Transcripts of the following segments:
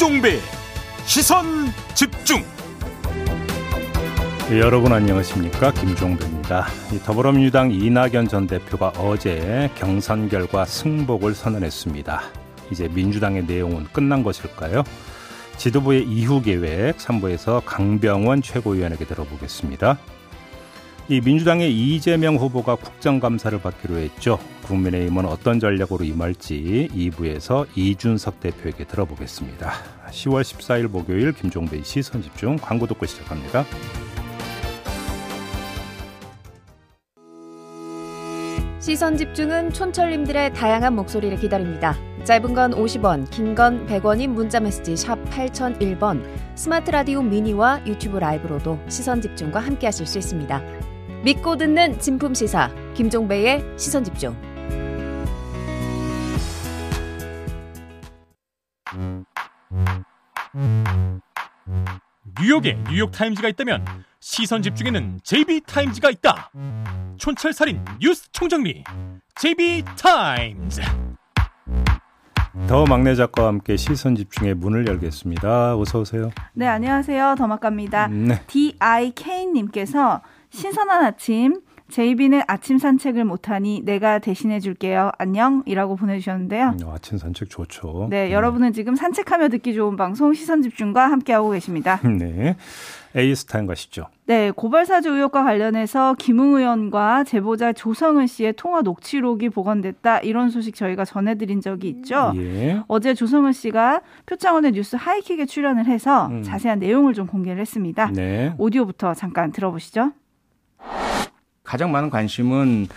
김종배 시선 집중. 네, 여러분 안녕하십니까 김종배입니다. 더불어민주당 이낙연 전 대표가 어제 경선 결과 승복을 선언했습니다. 이제 민주당의 내용은 끝난 것일까요? 지도부의 이후 계획 3부에서 강병원 최고위원에게 들어보겠습니다. 이 민주당의 이재명 후보가 국정감사를 받기로 했죠. 국민의힘은 어떤 전략으로 임할지 2부에서 이준석 대표에게 들어보겠습니다. 10월 14일 목요일 김종배의 시선집중 광고 듣고 시작합니다. 시선 집중은 촌철님들의 다양한 목소리를 기다립니다. 짧은 건 50원, 긴 건 100원인 문자 메시지 샵 8001번, 스마트 라디오 미니와 유튜브 라이브로도 시선 집중과 함께 하실 수 있습니다. 믿고 듣는 진품 시사 김종배의 시선 집중. 뉴욕에 뉴욕 타임즈가 있다면 시선 집중에는 JB타임즈가 있다. 촌철살인 뉴스 총정리 JB타임즈. 더 막내 작가와 함께 시선 집중의 문을 열겠습니다. 어서 오세요. 네, 안녕하세요. 더막갑니다. 네. DIK님께서 신선한 아침. 제이비는 아침 산책을 못하니 내가 대신해 줄게요. 안녕. 이라고 보내주셨는데요. 음, 아침 산책 좋죠. 네, 음. 여러분은 지금 산책하며 듣기 좋은 방송 시선 집중과 함께하고 계십니다. 네. JB TIMES 가시죠. 네, 고발사주 의혹과 관련해서 김웅 의원과 제보자 조성은 씨의 통화 녹취록이 복원됐다. 이런 소식 저희가 전해드린 적이 있죠. 예. 어제 조성은 씨가 표창원의 뉴스 하이킥에 출연을 해서 음. 자세한 내용을 좀 공개를 했습니다. 네. 오디오부터 잠깐 들어보시죠. 가장 많은 관심은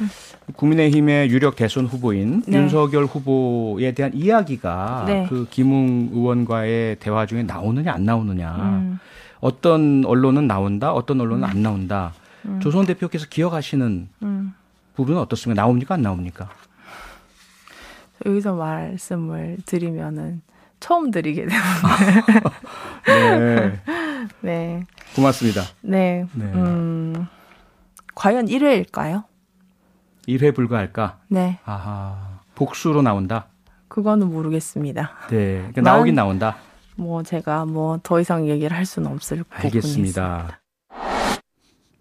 국민의힘의 유력 대선 후보인 네. 윤석열 후보에 대한 이야기가 네. 그 김웅 의원과의 대화 중에 나오느냐 안 나오느냐. 음. 어떤 언론은 나온다, 어떤 언론은 음. 안 나온다. 음. 조선 대표께서 기억하시는 음. 부분은 어떻습니까? 나옵니까, 안 나옵니까? 여기서 말씀을 드리면은 처음 드리게 되는데. 네. 네. 고맙습니다. 네. 네. 음. 과연 1회일까요? 1회 불가할까? 네. 아하. 복수로 나온다? 그거는 모르겠습니다. 네. 그러니까 나오긴 나온다. 뭐 제가 뭐 더 이상 얘기를 할 수는 없을 알겠습니다.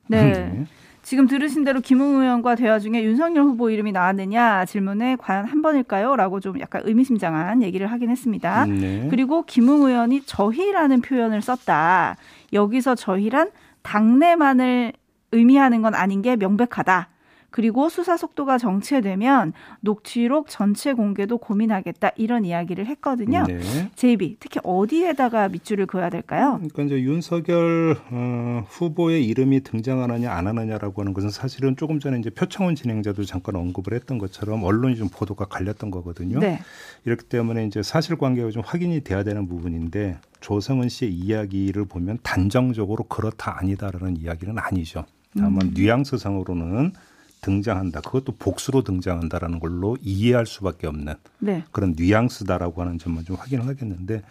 네. 네. 지금 들으신 대로 김웅 의원과 대화 중에 윤석열 후보 이름이 나왔느냐 질문에 과연 한 번일까요? 라고 좀 약간 의미심장한 얘기를 하긴 했습니다. 네. 그리고 김웅 의원이 저희라는 표현을 썼다. 여기서 저희란 당내만을 의미하는 건 아닌 게 명백하다. 그리고 수사 속도가 정체되면 녹취록 전체 공개도 고민하겠다 이런 이야기를 했거든요. 네. 제이비 특히 어디에다가 밑줄을 그어야 될까요? 그러니까 이제 윤석열 어, 후보의 이름이 등장하느냐 안 하느냐라고 하는 것은 사실은 조금 전에 이제 표창원 진행자도 잠깐 언급을 했던 것처럼 언론이 좀 보도가 갈렸던 거거든요. 네. 이렇기 때문에 이제 사실관계가 좀 확인이 돼야 되는 부분인데 조성은 씨의 이야기를 보면 단정적으로 그렇다 아니다라는 이야기는 아니죠. 다만 음. 뉘앙스상으로는 등장한다. 그것도 복수로 등장한다라는 걸로 이해할 수밖에 없는 네. 그런 뉘앙스다라고 하는 점만 좀 확인을 하겠는데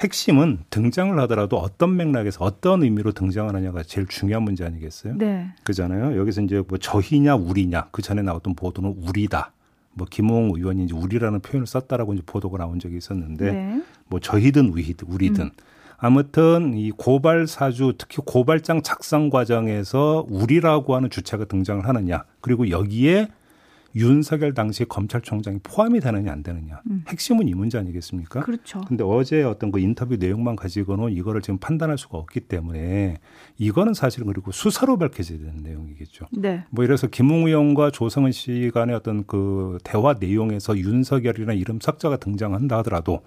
핵심은 등장을 하더라도 어떤 맥락에서 어떤 의미로 등장을 하냐가 제일 중요한 문제 아니겠어요? 네. 그잖아요. 여기서 이제 뭐 저희냐 우리냐 그 전에 나왔던 보도는 우리다. 뭐 김홍 의원이 이제 우리라는 표현을 썼다라고 이제 보도가 나온 적이 있었는데 네. 뭐 저희든 우리든 우리든 음. 아무튼 이 고발 사주 특히 고발장 작성 과정에서 우리라고 하는 주체가 등장을 하느냐 그리고 여기에 윤석열 당시 검찰총장이 포함이 되느냐 안 되느냐 음. 핵심은 이 문제 아니겠습니까? 그렇죠. 근데 어제 어떤 그 인터뷰 내용만 가지고는 이거를 지금 판단할 수가 없기 때문에 이거는 사실은 그리고 수사로 밝혀져야 되는 내용이겠죠. 네. 뭐 이래서 김웅 의원과 조성은 씨 간의 어떤 그 대화 내용에서 윤석열이라는 이름 삭자가 등장한다 하더라도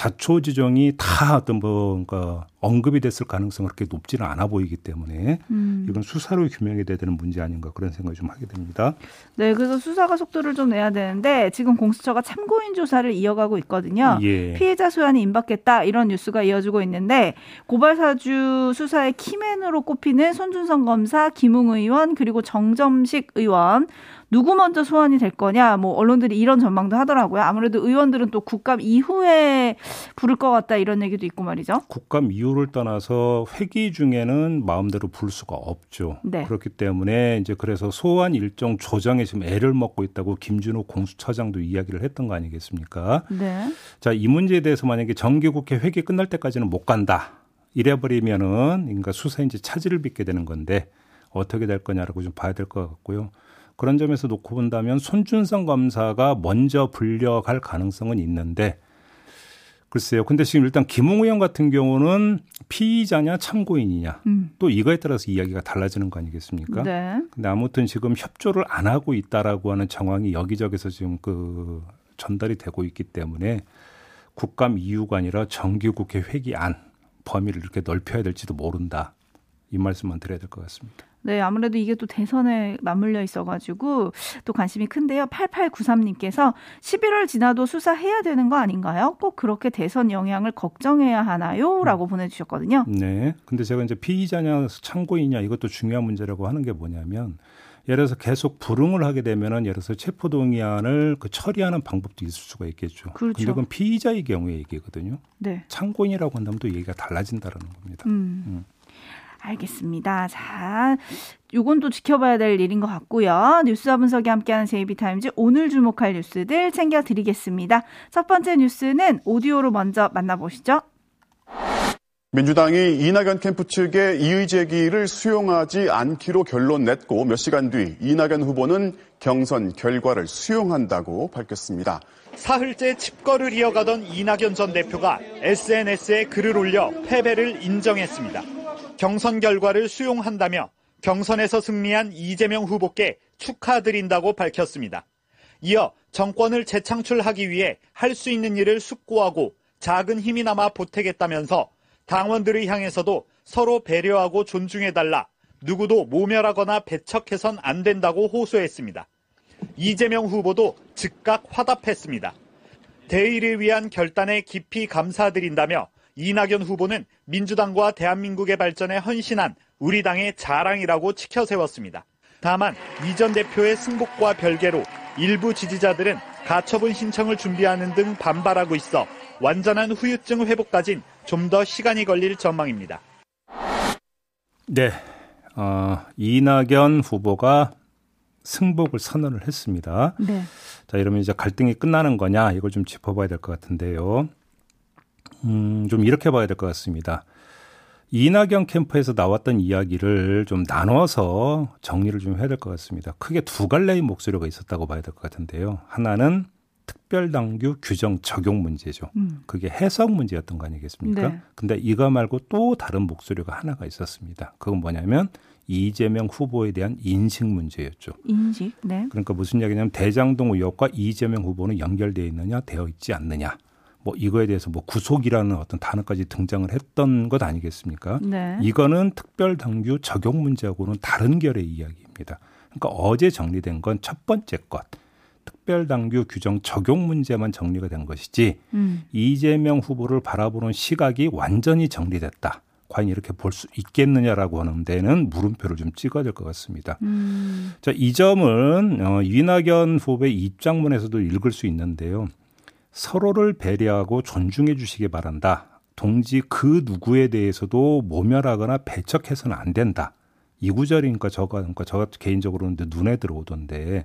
자초지종이 다 어떤 뭔가 언급이 됐을 가능성이 그렇게 높지는 않아 보이기 때문에 음. 이건 수사로 규명이 돼야 되는 문제 아닌가 그런 생각이 좀 하게 됩니다. 네, 그래서 수사가 속도를 좀 내야 되는데 지금 공수처가 참고인 조사를 이어가고 있거든요. 예. 피해자 소환이 임박했다 이런 뉴스가 이어지고 있는데 고발 사주 수사의 키맨으로 꼽히는 손준성 검사, 김웅 의원 그리고 정점식 의원 누구 먼저 소환이 될 거냐 뭐 언론들이 이런 전망도 하더라고요. 아무래도 의원들은 또 국감 이후에 부를 것 같다 이런 얘기도 있고 말이죠. 국감 이후를 떠나서 회기 중에는 마음대로 부를 수가 없죠. 네. 그렇기 때문에 이제 그래서 소환 일정 조정에 지금 애를 먹고 있다고 김준호 공수처장도 이야기를 했던 거 아니겠습니까? 네. 자, 이 문제에 대해서 만약에 정기국회 회기 끝날 때까지는 못 간다. 이래버리면은 그러니까 이제 차질을 빚게 되는 건데 어떻게 될 거냐라고 좀 봐야 될 것 같고요. 그런 점에서 놓고 본다면 손준성 검사가 먼저 불려갈 가능성은 있는데 글쎄요. 근데 지금 일단 김웅 의원 같은 경우는 피의자냐 참고인이냐 음. 또 이거에 따라서 이야기가 달라지는 거 아니겠습니까? 네. 근데 아무튼 지금 협조를 안 하고 있다라고 하는 정황이 여기저기서 지금 그 전달이 되고 있기 때문에 국감 이유가 아니라 정기국회 회기 안 범위를 이렇게 넓혀야 될지도 모른다. 이 말씀만 드려야 될 것 같습니다. 네, 아무래도 이게 또 대선에 맞물려 있어가지고 또 관심이 큰데요. 8893님께서 11월 지나도 수사해야 되는 거 아닌가요? 꼭 그렇게 대선 영향을 걱정해야 하나요? 라고 음. 보내주셨거든요. 네. 근데 제가 이제 피의자냐 참고인이냐 이것도 중요한 문제라고 하는 게 뭐냐면 예를 들어서 계속 불응을 하게 되면은 예를 들어서 체포동의안을 그 처리하는 방법도 있을 수가 있겠죠. 그렇죠. 근데 그건 피의자의 경우에 얘기거든요. 네. 참고인이라고 한다면 또 얘기가 달라진다라는 겁니다. 음. 음. 알겠습니다. 자, 요건 또 지켜봐야 될 일인 것 같고요. 뉴스와 분석이 함께하는 제이비타임즈 오늘 주목할 뉴스들 챙겨드리겠습니다. 첫 번째 뉴스는 오디오로 먼저 만나보시죠. 민주당이 이낙연 캠프 측의 이의 제기를 수용하지 않기로 결론 냈고 몇 시간 뒤 이낙연 후보는 경선 결과를 수용한다고 밝혔습니다. 사흘째 칩거를 이어가던 이낙연 전 대표가 SNS에 글을 올려 패배를 인정했습니다. 경선 결과를 수용한다며 경선에서 승리한 이재명 후보께 축하드린다고 밝혔습니다. 이어 정권을 재창출하기 위해 할 수 있는 일을 숙고하고 작은 힘이나마 보태겠다면서 당원들을 향해서도 서로 배려하고 존중해달라 누구도 모멸하거나 배척해선 안 된다고 호소했습니다. 이재명 후보도 즉각 화답했습니다. 대의를 위한 결단에 깊이 감사드린다며 이낙연 후보는 민주당과 대한민국의 발전에 헌신한 우리 당의 자랑이라고 치켜세웠습니다. 다만 이 전 대표의 승복과 별개로 일부 지지자들은 가처분 신청을 준비하는 등 반발하고 있어 완전한 후유증 회복까진 좀 더 시간이 걸릴 전망입니다. 네, 어, 이낙연 후보가 승복을 선언을 했습니다. 네. 자, 이러면 이제 갈등이 끝나는 거냐 이걸 좀 짚어봐야 될 것 같은데요. 음, 좀 이렇게 봐야 될 것 같습니다. 이낙연 캠프에서 나왔던 이야기를 좀 나눠서 정리를 좀 해야 될 것 같습니다. 크게 두 갈래의 목소리가 있었다고 봐야 될 것 같은데요. 하나는 특별당규 규정 적용 문제죠. 음. 그게 해석 문제였던 거 아니겠습니까? 네. 근데 이거 말고 또 다른 목소리가 하나가 있었습니다. 그건 뭐냐면 이재명 후보에 대한 인식 문제였죠. 인식, 네. 그러니까 무슨 이야기냐면 대장동 의혹과 이재명 후보는 연결되어 있느냐, 되어 있지 않느냐. 뭐 이거에 대해서 뭐 구속이라는 어떤 단어까지 등장을 했던 것 아니겠습니까? 네. 이거는 특별 당규 적용 문제하고는 다른 결의 이야기입니다. 그러니까 어제 정리된 건 첫 번째 것. 특별 당규 규정 적용 문제만 정리가 된 것이지 음. 이재명 후보를 바라보는 시각이 완전히 정리됐다. 과연 이렇게 볼 수 있겠느냐라고 하는 데는 물음표를 좀 찍어야 될 것 같습니다. 음. 자, 이 점은 어, 이낙연 후보의 입장문에서도 읽을 수 있는데요. 서로를 배려하고 존중해 주시기 바란다. 동지 그 누구에 대해서도 모멸하거나 배척해서는 안 된다. 이 구절이니까 저가 그러니까 저 개인적으로는 눈에 들어오던데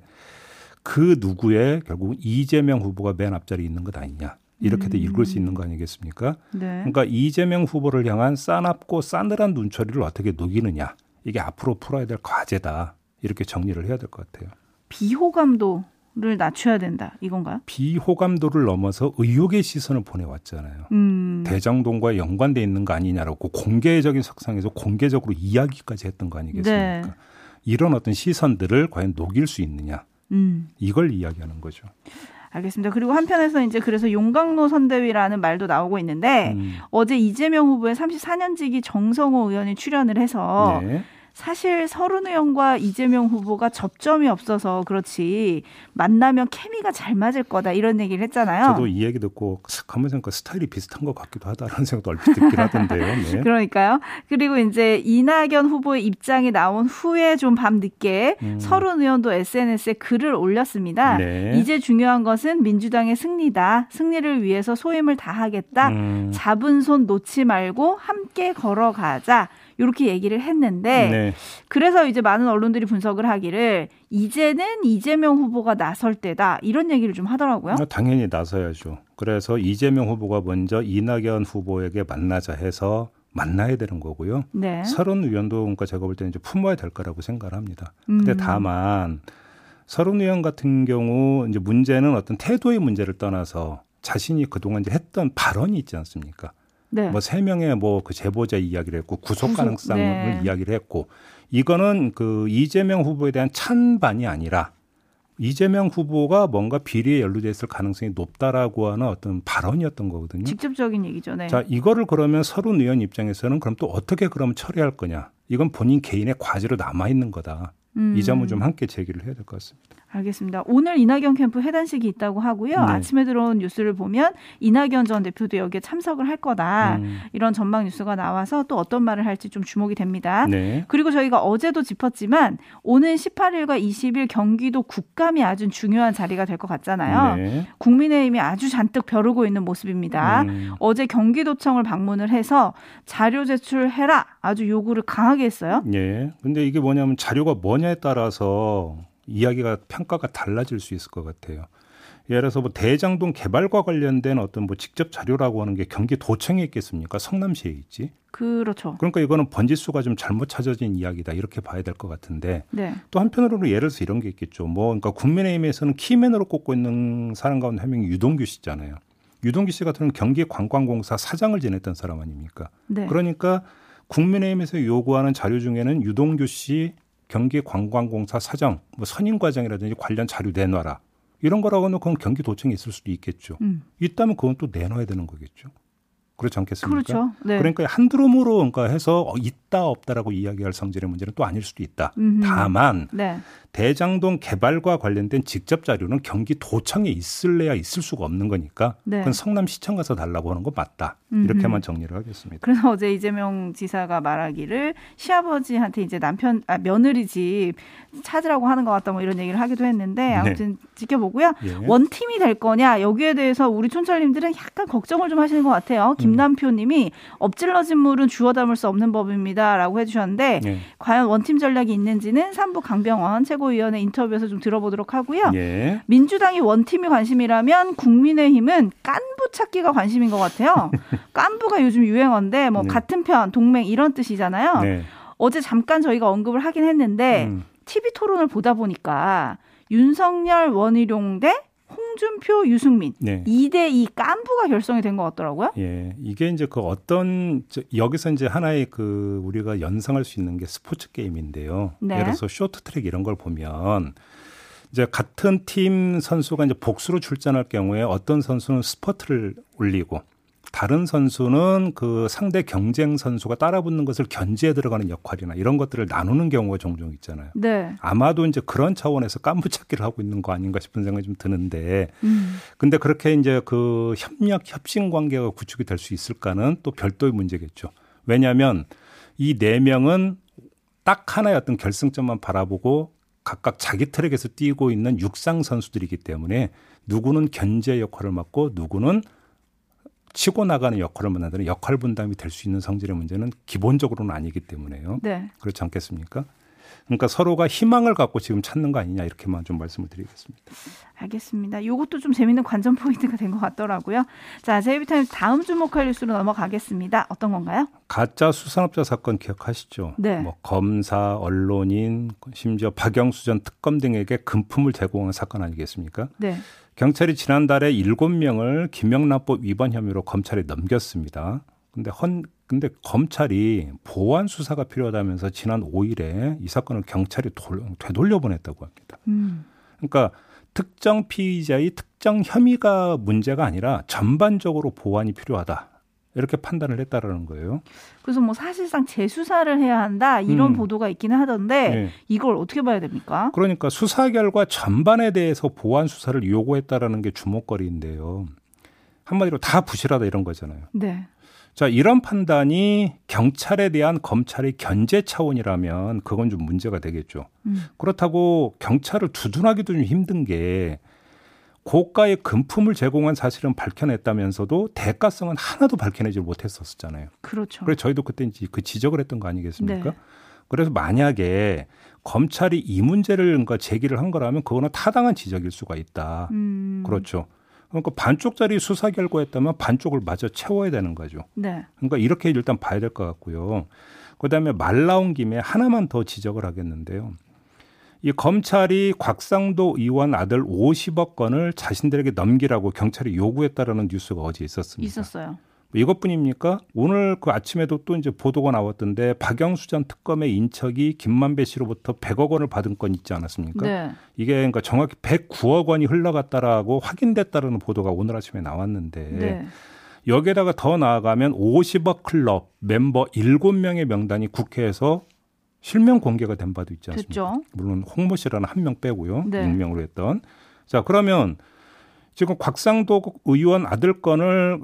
그 누구의 결국 이재명 후보가 맨 앞자리에 있는 것 아니냐. 이렇게도 음. 읽을 수 있는 거 아니겠습니까? 네. 그러니까 이재명 후보를 향한 싸납고 싸늘한 눈초리를 어떻게 녹이느냐. 이게 앞으로 풀어야 될 과제다. 이렇게 정리를 해야 될 것 같아요. 비호감도 를 낮춰야 된다 이건가요? 비호감도를 넘어서 의혹의 시선을 보내왔잖아요. 음. 대장동과 연관돼 있는 거 아니냐라고 공개적인 석상에서 공개적으로 이야기까지 했던 거 아니겠습니까? 네. 이런 어떤 시선들을 과연 녹일 수 있느냐 음. 이걸 이야기하는 거죠. 알겠습니다. 그리고 한편에서 이제 그래서 용광로 선대위라는 말도 나오고 있는데 음. 어제 이재명 후보의 34년지기 정성호 의원이 출연을 해서 네. 사실 서른 의원과 이재명 후보가 접점이 없어서 그렇지 만나면 케미가 잘 맞을 거다 이런 얘기를 했잖아요. 저도 이 얘기 듣고 한번 생각 스타일이 비슷한 것 같기도 하다라는 생각도 얼핏 듣긴 하던데요. 네. 그러니까요. 그리고 이제 이낙연 후보의 입장이 나온 후에 좀 밤 늦게 음. 서른 의원도 SNS에 글을 올렸습니다. 네. 이제 중요한 것은 민주당의 승리다. 승리를 위해서 소임을 다하겠다. 음. 잡은 손 놓지 말고 함께 걸어가자. 이렇게 얘기를 했는데 네. 그래서 이제 많은 언론들이 분석을 하기를 이제는 이재명 후보가 나설 때다 이런 얘기를 좀 하더라고요. 아, 당연히 나서야죠. 그래서 이재명 후보가 먼저 이낙연 후보에게 만나자 해서 만나야 되는 거고요. 네. 서른 의원도 그러니까 제가 볼 때는 이제 품어야 될 거라고 생각을 합니다. 근데 음. 다만 서른 의원 같은 경우 이제 문제는 어떤 태도의 문제를 떠나서 자신이 그동안 이제 했던 발언이 있지 않습니까? 네. 뭐세 명의 뭐 그 제보자 이야기를 했고 구속 가능성을 네. 이야기를 했고 이거는 그 이재명 후보에 대한 찬반이 아니라 이재명 후보가 뭔가 비리에 연루돼 있을 가능성이 높다라고 하는 어떤 발언이었던 거거든요. 직접적인 얘기죠. 네. 자, 이거를 그러면 서른 의원 입장에서는 그럼 또 어떻게 그럼 처리할 거냐? 이건 본인 개인의 과제로 남아 있는 거다. 음. 이 점은 좀 함께 제기를 해야 될 것 같습니다. 알겠습니다. 오늘 이낙연 캠프 해단식이 있다고 하고요. 네. 아침에 들어온 뉴스를 보면 이낙연 전 대표도 여기에 참석을 할 거다. 음. 이런 전망 뉴스가 나와서 또 어떤 말을 할지 좀 주목이 됩니다. 네. 그리고 저희가 어제도 짚었지만 오는 18일과 20일 경기도 국감이 아주 중요한 자리가 될 것 같잖아요. 네. 국민의힘이 아주 잔뜩 벼르고 있는 모습입니다. 음. 어제 경기도청을 방문을 해서 자료 제출해라 아주 요구를 강하게 했어요. 네. 근데 이게 뭐냐면 자료가 뭐냐 에 따라서 이야기가 평가가 달라질 수 있을 것 같아요. 예를 들어서 뭐 대장동 개발과 관련된 어떤 뭐 직접 자료라고 하는 게 경기도청에 있겠습니까? 성남시에 있지. 그렇죠. 그러니까 이거는 번지수가 좀 잘못 찾아진 이야기다 이렇게 봐야 될 것 같은데 네. 또 한편으로는 예를 들어서 이런 게 있겠죠. 뭐 그러니까 국민의힘에서는 키맨으로 꼽고 있는 사람 가운데 한 명이 유동규 씨잖아요. 유동규 씨 같은 경기관광공사 사장을 지냈던 사람 아닙니까? 네. 그러니까 국민의힘에서 요구하는 자료 중에는 유동규 씨 경기관광공사 사정, 뭐 선임 과정이라든지 관련 자료 내놔라. 이런 거라고는 그건 경기도청에 있을 수도 있겠죠. 음. 있다면 그건 또 내놔야 되는 거겠죠. 그렇지 않겠습니까? 그렇죠. 네. 그러니까 한드럼으로 그러니까 해서 어, 있다 없다라고 이야기할 성질의 문제는 또 아닐 수도 있다. 음흠. 다만 네. 대장동 개발과 관련된 직접 자료는 경기 도청에 있을래야 있을 수가 없는 거니까 네. 그건 성남시청 가서 달라고 하는 거 맞다. 이렇게만 정리를 하겠습니다. 그래서 어제 이재명 지사가 말하기를 시아버지한테 이제 남편 아, 며느리 집 찾으라고 하는 것 같다 뭐 이런 얘기를 하기도 했는데 네. 아무튼 네. 지켜보고요. 예. 원팀이 될 거냐 여기에 대해서 우리 촌철님들은 약간 걱정을 좀 하시는 것 같아요. 김남표님이 엎질러진 물은 주워 담을 수 없는 법입니다라고 해주셨는데 예. 과연 원팀 전략이 있는지는 삼부 강병원 최고 최고위원의 인터뷰에서 좀 들어보도록 하고요. 예. 민주당이 원팀이 관심이라면 국민의힘은 깐부 찾기가 관심인 것 같아요. 깐부가 요즘 유행어인데 뭐 네. 같은 편, 동맹 이런 뜻이잖아요. 네. 어제 잠깐 저희가 언급을 하긴 했는데 음. TV 토론을 보다 보니까 윤석열 원희룡 대 홍준표, 유승민 네. 2대 2 깐부가 결성이 된 것 같더라고요. 예, 이게 이제 그 어떤 저, 여기서 이제 하나의 그 우리가 연상할 수 있는 게 스포츠 게임인데요. 네. 예를 들어서 쇼트트랙 이런 걸 보면 이제 같은 팀 선수가 이제 복수로 출전할 경우에 어떤 선수는 스퍼트를 올리고 다른 선수는 그 상대 경쟁 선수가 따라붙는 것을 견제해 들어가는 역할이나 이런 것들을 나누는 경우가 종종 있잖아요. 네. 아마도 이제 그런 차원에서 깐부찾기를 하고 있는 거 아닌가 싶은 생각이 좀 드는데, 음. 근데 그렇게 이제 그 협력 협신 관계가 구축이 될 수 있을까는 또 별도의 문제겠죠. 왜냐하면 이 네 명은 딱 하나의 어떤 결승점만 바라보고 각각 자기 트랙에서 뛰고 있는 육상 선수들이기 때문에 누구는 견제 역할을 맡고 누구는 치고 나가는 역할을 맡는 역할 분담이 될 수 있는 성질의 문제는 기본적으로는 아니기 때문에요. 네. 그렇지 않겠습니까? 그러니까 서로가 희망을 갖고 지금 찾는 거 아니냐 이렇게만 좀 말씀을 드리겠습니다. 알겠습니다. 이것도 좀 재밌는 관전 포인트가 된 것 같더라고요. 자, JB TIMES 다음 주목할 뉴스로 넘어가겠습니다. 어떤 건가요? 가짜 수산업자 사건 기억하시죠? 네. 뭐 검사, 언론인, 심지어 박영수 전 특검 등에게 금품을 제공한 사건 아니겠습니까? 네. 경찰이 지난달에 7명을 김영란법 위반 혐의로 검찰에 넘겼습니다. 근데 헌 근데 검찰이 보완 수사가 필요하다면서 지난 5일에 이 사건을 경찰이 돌, 되돌려 보냈다고 합니다. 음. 그러니까 특정 피의자의 특정 혐의가 문제가 아니라 전반적으로 보완이 필요하다. 이렇게 판단을 했다라는 거예요. 그래서 뭐 사실상 재수사를 해야 한다 이런 음. 보도가 있기는 하던데 네. 이걸 어떻게 봐야 됩니까? 그러니까 수사 결과 전반에 대해서 보완 수사를 요구했다라는 게 주목거리인데요. 한마디로 다 부실하다 이런 거잖아요. 네. 자, 이런 판단이 경찰에 대한 검찰의 견제 차원이라면 그건 좀 문제가 되겠죠. 음. 그렇다고 경찰을 두둔하기도 좀 힘든 게 고가의 금품을 제공한 사실은 밝혀냈다면서도 대가성은 하나도 밝혀내지 못했었잖아요. 그렇죠. 그래서 저희도 그때 이제 그 지적을 했던 거 아니겠습니까? 네. 그래서 만약에 검찰이 이 문제를 그러니까 제기를 한 거라면 그거는 타당한 지적일 수가 있다. 음. 그렇죠. 그러니까 반쪽짜리 수사 결과였다면 반쪽을 마저 채워야 되는 거죠. 네. 그러니까 이렇게 일단 봐야 될 것 같고요. 그다음에 말 나온 김에 하나만 더 지적을 하겠는데요. 이 검찰이 곽상도 의원 아들 50억 건을 자신들에게 넘기라고 경찰이 요구했다라는 뉴스가 어제 있었습니다. 있었어요. 이것뿐입니까? 오늘 그 아침에도 또 이제 보도가 나왔던데 박영수 전 특검의 인척이 김만배 씨로부터 100억 원을 받은 건 있지 않았습니까? 네. 이게 그러니까 정확히 109억 원이 흘러갔다라고 확인됐다라는 보도가 오늘 아침에 나왔는데 네. 여기에다가 더 나아가면 50억 클럽 멤버 7명의 명단이 국회에서 실명 공개가 된 바도 있지 않습니까? 됐죠. 물론 홍모 씨라는 한 명 빼고요. 네. 익명으로 했던. 자, 그러면 지금 곽상도 의원 아들 건을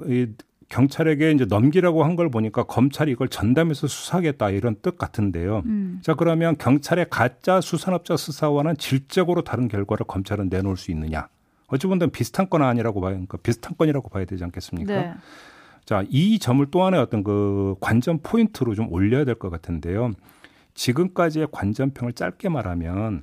경찰에게 이제 넘기라고 한 걸 보니까 검찰이 이걸 전담해서 수사하겠다 이런 뜻 같은데요. 음. 자 그러면 경찰의 가짜 수산업자 수사와는 질적으로 다른 결과를 검찰은 내놓을 수 있느냐? 어찌 보면 비슷한 건 아니라고 봐야 그러니까 비슷한 건이라고 봐야 되지 않겠습니까? 네. 자, 이 점을 또 하나의 어떤 그 관전 포인트로 좀 올려야 될 것 같은데요. 지금까지의 관전평을 짧게 말하면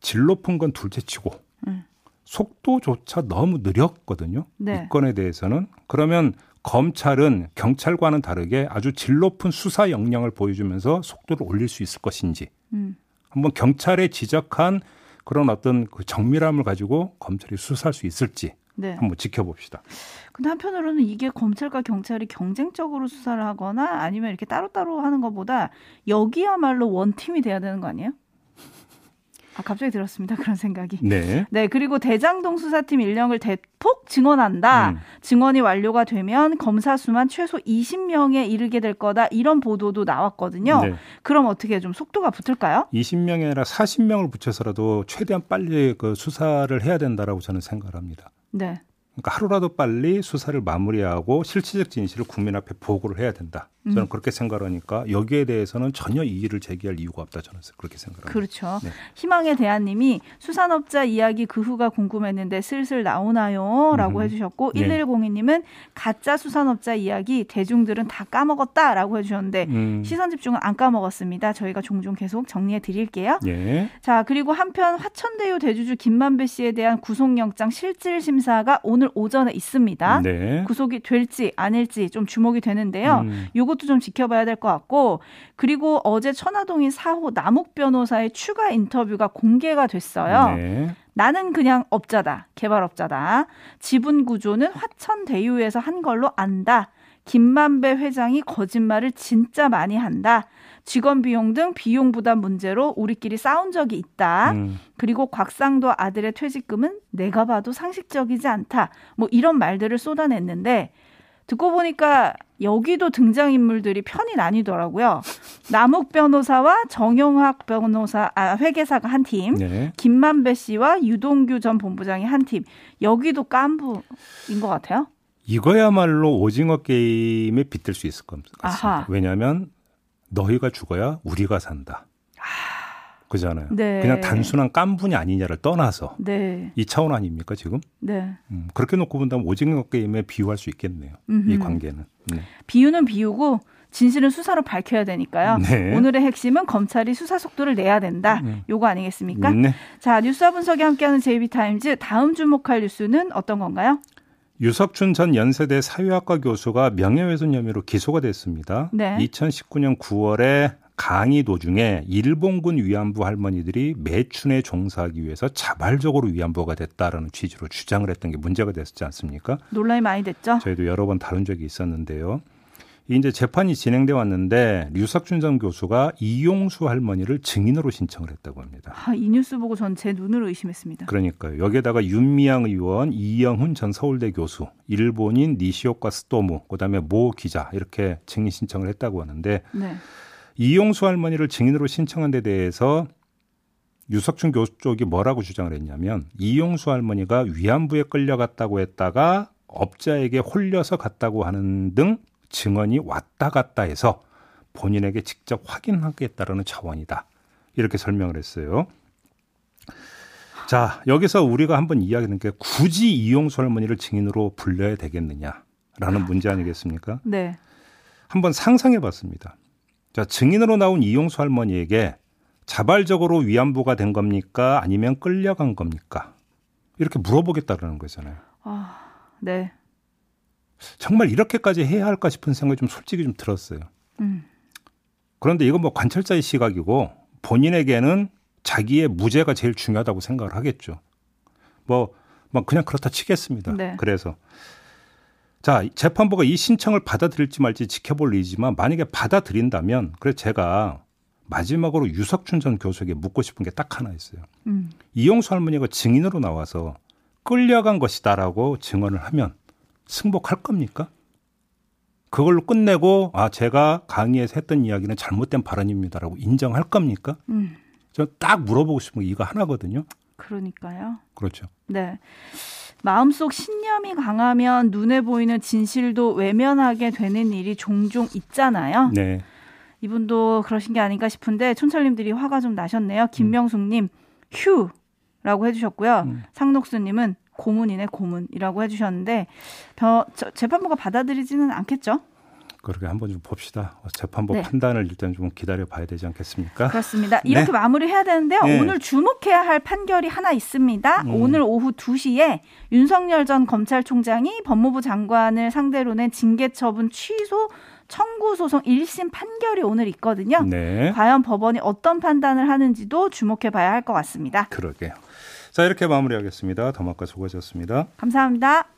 질 높은 건 둘째치고 음. 속도조차 너무 느렸거든요. 네. 이 건에 대해서는 그러면 검찰은 경찰과는 다르게 아주 질 높은 수사 역량을 보여주면서 속도를 올릴 수 있을 것인지 음. 한번 경찰에 지적한 그런 어떤 그 정밀함을 가지고 검찰이 수사할 수 있을지 네. 한번 지켜봅시다. 근데 한편으로는 이게 검찰과 경찰이 경쟁적으로 수사를 하거나 아니면 이렇게 따로따로 하는 것보다 여기야말로 원팀이 돼야 되는 거 아니에요? 아, 갑자기 들었습니다. 그런 생각이. 네. 네, 그리고 대장동 수사팀 인력을 대폭 증원한다. 음. 증원이 완료가 되면 검사 수만 최소 20명에 이르게 될 거다. 이런 보도도 나왔거든요. 네. 그럼 어떻게 좀 속도가 붙을까요? 20명이 아니라 40명을 붙여서라도 최대한 빨리 그 수사를 해야 된다라고 저는 생각을 합니다. 네. 그러니까 하루라도 빨리 수사를 마무리하고 실체적 진실을 국민 앞에 보고를 해야 된다. 저는 음. 그렇게 생각하니까 여기에 대해서는 전혀 이의를 제기할 이유가 없다. 저는 그렇게 생각합니다. 그렇죠. 네. 희망의 대한님이 수산업자 이야기 그 후가 궁금했는데 슬슬 나오나요?라고 음. 해주셨고 네. 1102님은 가짜 수산업자 이야기 대중들은 다 까먹었다 라고 해주셨는데 음. 시선 집중은 안 까먹었습니다. 저희가 종종 계속 정리해 드릴게요. 예. 자 그리고 한편 화천대유 대주주 김만배 씨에 대한 구속영장 실질 심사가 오늘 오전에 있습니다. 네. 구속이 될지 아닐지 좀 주목이 되는데요. 음. 이것도 좀 지켜봐야 될 것 같고 그리고 어제 천화동인 4호 남욱 변호사의 추가 인터뷰가 공개가 됐어요. 네. 나는 그냥 업자다. 개발업자다. 지분 구조는 화천 대유에서 한 걸로 안다. 김만배 회장이 거짓말을 진짜 많이 한다. 직원 비용 등 비용 부담 문제로 우리끼리 싸운 적이 있다. 음. 그리고 곽상도 아들의 퇴직금은 내가 봐도 상식적이지 않다. 뭐 이런 말들을 쏟아냈는데 듣고 보니까 여기도 등장인물들이 편이 나뉘더라고요. 남욱 변호사와 정영학 변호사, 아, 회계사가 한 팀, 네. 김만배 씨와 유동규 전 본부장이 한 팀. 여기도 깐부인 것 같아요. 이거야말로 오징어 게임에 빗댈 수 있을 것 같습니다. 아하. 왜냐하면 너희가 죽어야 우리가 산다. 그잖아요. 네. 그냥 단순한 깐분이 아니냐를 떠나서 네. 이 차원 아닙니까 지금? 네. 음, 그렇게 놓고 본다면 오징어 게임에 비유할 수 있겠네요. 음흠. 이 관계는. 네. 비유는 비유고 진실은 수사로 밝혀야 되니까요. 네. 오늘의 핵심은 검찰이 수사 속도를 내야 된다. 네. 요거 아니겠습니까? 네. 자 뉴스와 분석이 함께하는 JB타임즈 다음 주목할 뉴스는 어떤 건가요? 유석춘 전 연세대 사회학과 교수가 명예훼손 혐의로 기소가 됐습니다. 네. 2019년 9월에 강의 도중에 일본군 위안부 할머니들이 매춘에 종사하기 위해서 자발적으로 위안부가 됐다라는 취지로 주장을 했던 게 문제가 됐었지 않습니까? 논란이 많이 됐죠. 저희도 여러 번 다룬 적이 있었는데요. 이제 재판이 진행돼 왔는데 류석준 전 교수가 이용수 할머니를 증인으로 신청을 했다고 합니다. 아, 이 뉴스 보고 전 제 눈으로 의심했습니다. 그러니까요. 여기에다가 윤미향 의원, 이영훈 전 서울대 교수, 일본인 니시오카 스토무, 그다음에 모 기자 이렇게 증인 신청을 했다고 하는데 네. 이용수 할머니를 증인으로 신청한 데 대해서 유석준 교수 쪽이 뭐라고 주장을 했냐면 이용수 할머니가 위안부에 끌려갔다고 했다가 업자에게 홀려서 갔다고 하는 등 증언이 왔다 갔다 해서 본인에게 직접 확인하겠다라는 차원이다. 이렇게 설명을 했어요. 자, 여기서 우리가 한번 이야기하는 게 굳이 이용수 할머니를 증인으로 불려야 되겠느냐라는 문제 아니겠습니까? 네. 한번 상상해 봤습니다. 자, 증인으로 나온 이용수 할머니에게 자발적으로 위안부가 된 겁니까? 아니면 끌려간 겁니까? 이렇게 물어보겠다라는 거잖아요. 아, 네. 정말 이렇게까지 해야 할까 싶은 생각이 좀 솔직히 좀 들었어요. 음. 그런데 이건 뭐 관찰자의 시각이고 본인에게는 자기의 무죄가 제일 중요하다고 생각을 하겠죠. 뭐, 뭐 그냥 그렇다 치겠습니다. 네. 그래서 자 재판부가 이 신청을 받아들일지 말지 지켜볼 일이지만 만약에 받아들인다면 그래 제가 마지막으로 유석춘 전 교수에게 묻고 싶은 게 딱 하나 있어요. 음. 이용수 할머니가 증인으로 나와서 끌려간 것이다라고 증언을 하면 승복할 겁니까? 그걸로 끝내고 아 제가 강의에서 했던 이야기는 잘못된 발언입니다라고 인정할 겁니까? 음. 저딱 물어보고 싶은 게 이거 하나거든요. 그러니까요. 그렇죠. 네. 마음속 신념이 강하면 눈에 보이는 진실도 외면하게 되는 일이 종종 있잖아요. 네. 이분도 그러신 게 아닌가 싶은데 촌철님들이 화가 좀 나셨네요. 김명숙님 휴라고 해주셨고요. 음. 상록수님은 고문이네 고문이라고 해주셨는데 저, 재판부가 받아들이지는 않겠죠? 그렇게 한번 좀 봅시다. 재판부 네. 판단을 일단 좀 기다려 봐야 되지 않겠습니까? 그렇습니다. 네. 이렇게 네. 마무리해야 되는데요. 네. 오늘 주목해야 할 판결이 하나 있습니다. 음. 오늘 오후 2시에 윤석열 전 검찰총장이 법무부 장관을 상대로 낸 징계 처분 취소 청구 소송 1심 판결이 오늘 있거든요. 네. 과연 법원이 어떤 판단을 하는지도 주목해 봐야 할 것 같습니다. 그러게요. 자, 이렇게 마무리하겠습니다. 더마카 수고하셨습니다. 감사합니다.